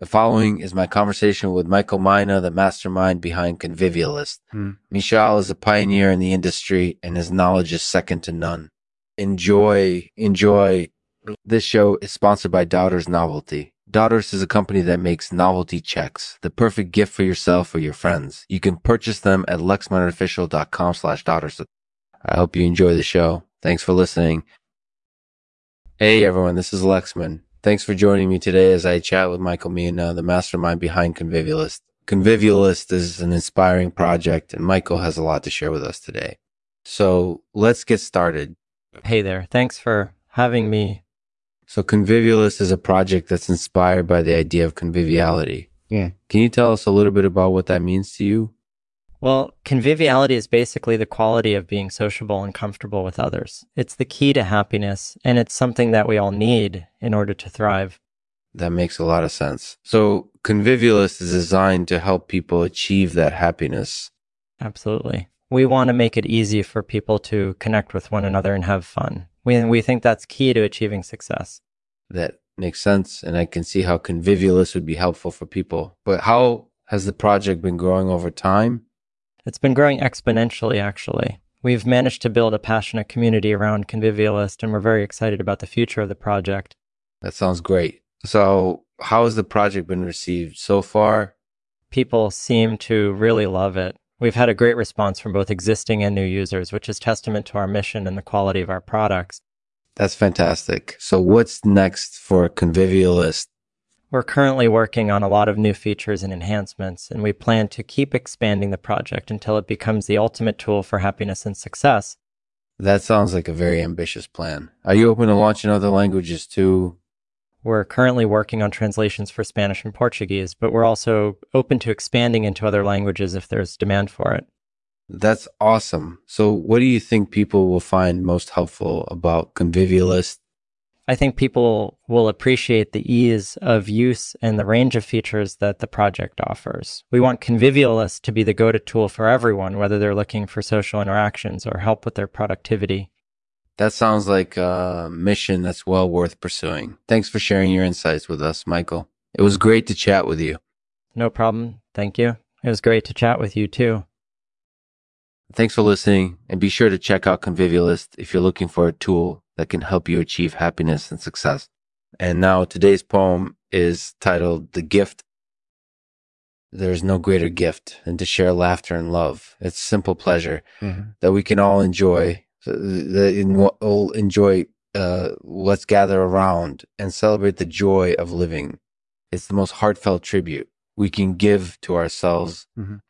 The following is my conversation with Michael Mina, the mastermind behind Convivialist. Hmm. Michael is a pioneer in the industry and his knowledge is second to none. Enjoy, enjoy. This show is sponsored by Doubters Novelty. Doubters is a company that makes novelty checks, the perfect gift for yourself or your friends. You can purchase them at lexminerofficial.com slash doubters. I hope you enjoy the show. Thanks for listening. Hey everyone, this is Lexman. Thanks for joining me today as I chat with Michael Mina, the mastermind behind Convivialist. Convivialist is an inspiring project and Michael has a lot to share with us today. So let's get started. Hey there. Thanks for having me. So Convivialist is a project that's inspired by the idea of conviviality. Yeah. Can you tell us a little bit about what that means to you? Well, conviviality is basically the quality of being sociable and comfortable with others. It's the key to happiness, and it's something that we all need in order to thrive. That makes a lot of sense. So Convivialist is designed to help people achieve that happiness. Absolutely. We want to make it easy for people to connect with one another and have fun. We, we think that's key to achieving success. That makes sense. And I can see how Convivialist would be helpful for people. But how has the project been growing over time? It's been growing exponentially, actually. We've managed to build a passionate community around Convivialist, and we're very excited about the future of the project. That sounds great. So, how has the project been received so far? People seem to really love it. We've had a great response from both existing and new users, which is testament to our mission and the quality of our products. That's fantastic. So, what's next for Convivialist? We're currently working on a lot of new features and enhancements, and we plan to keep expanding the project until it becomes the ultimate tool for happiness and success. That sounds like a very ambitious plan. Are you open to launching other languages too? We're currently working on translations for Spanish and Portuguese, but we're also open to expanding into other languages if there's demand for it. That's awesome. So, what do you think people will find most helpful about Convivialist? I think people will appreciate the ease of use and the range of features that the project offers. We want Convivialist to be the go to tool for everyone, whether they're looking for social interactions or help with their productivity. That sounds like a mission that's well worth pursuing. Thanks for sharing your insights with us, Michael. It was great to chat with you. No problem. Thank you. It was great to chat with you too. Thanks for listening, and be sure to check out Convivialist if you're looking for a tool that can help you achieve happiness and success. And now today's poem is titled The Gift. There is no greater gift than to share laughter and love. It's simple pleasure Mm-hmm. that we can all enjoy. That all enjoy. Uh, let's gather around and celebrate the joy of living. It's the most heartfelt tribute we can give to ourselves Mhm.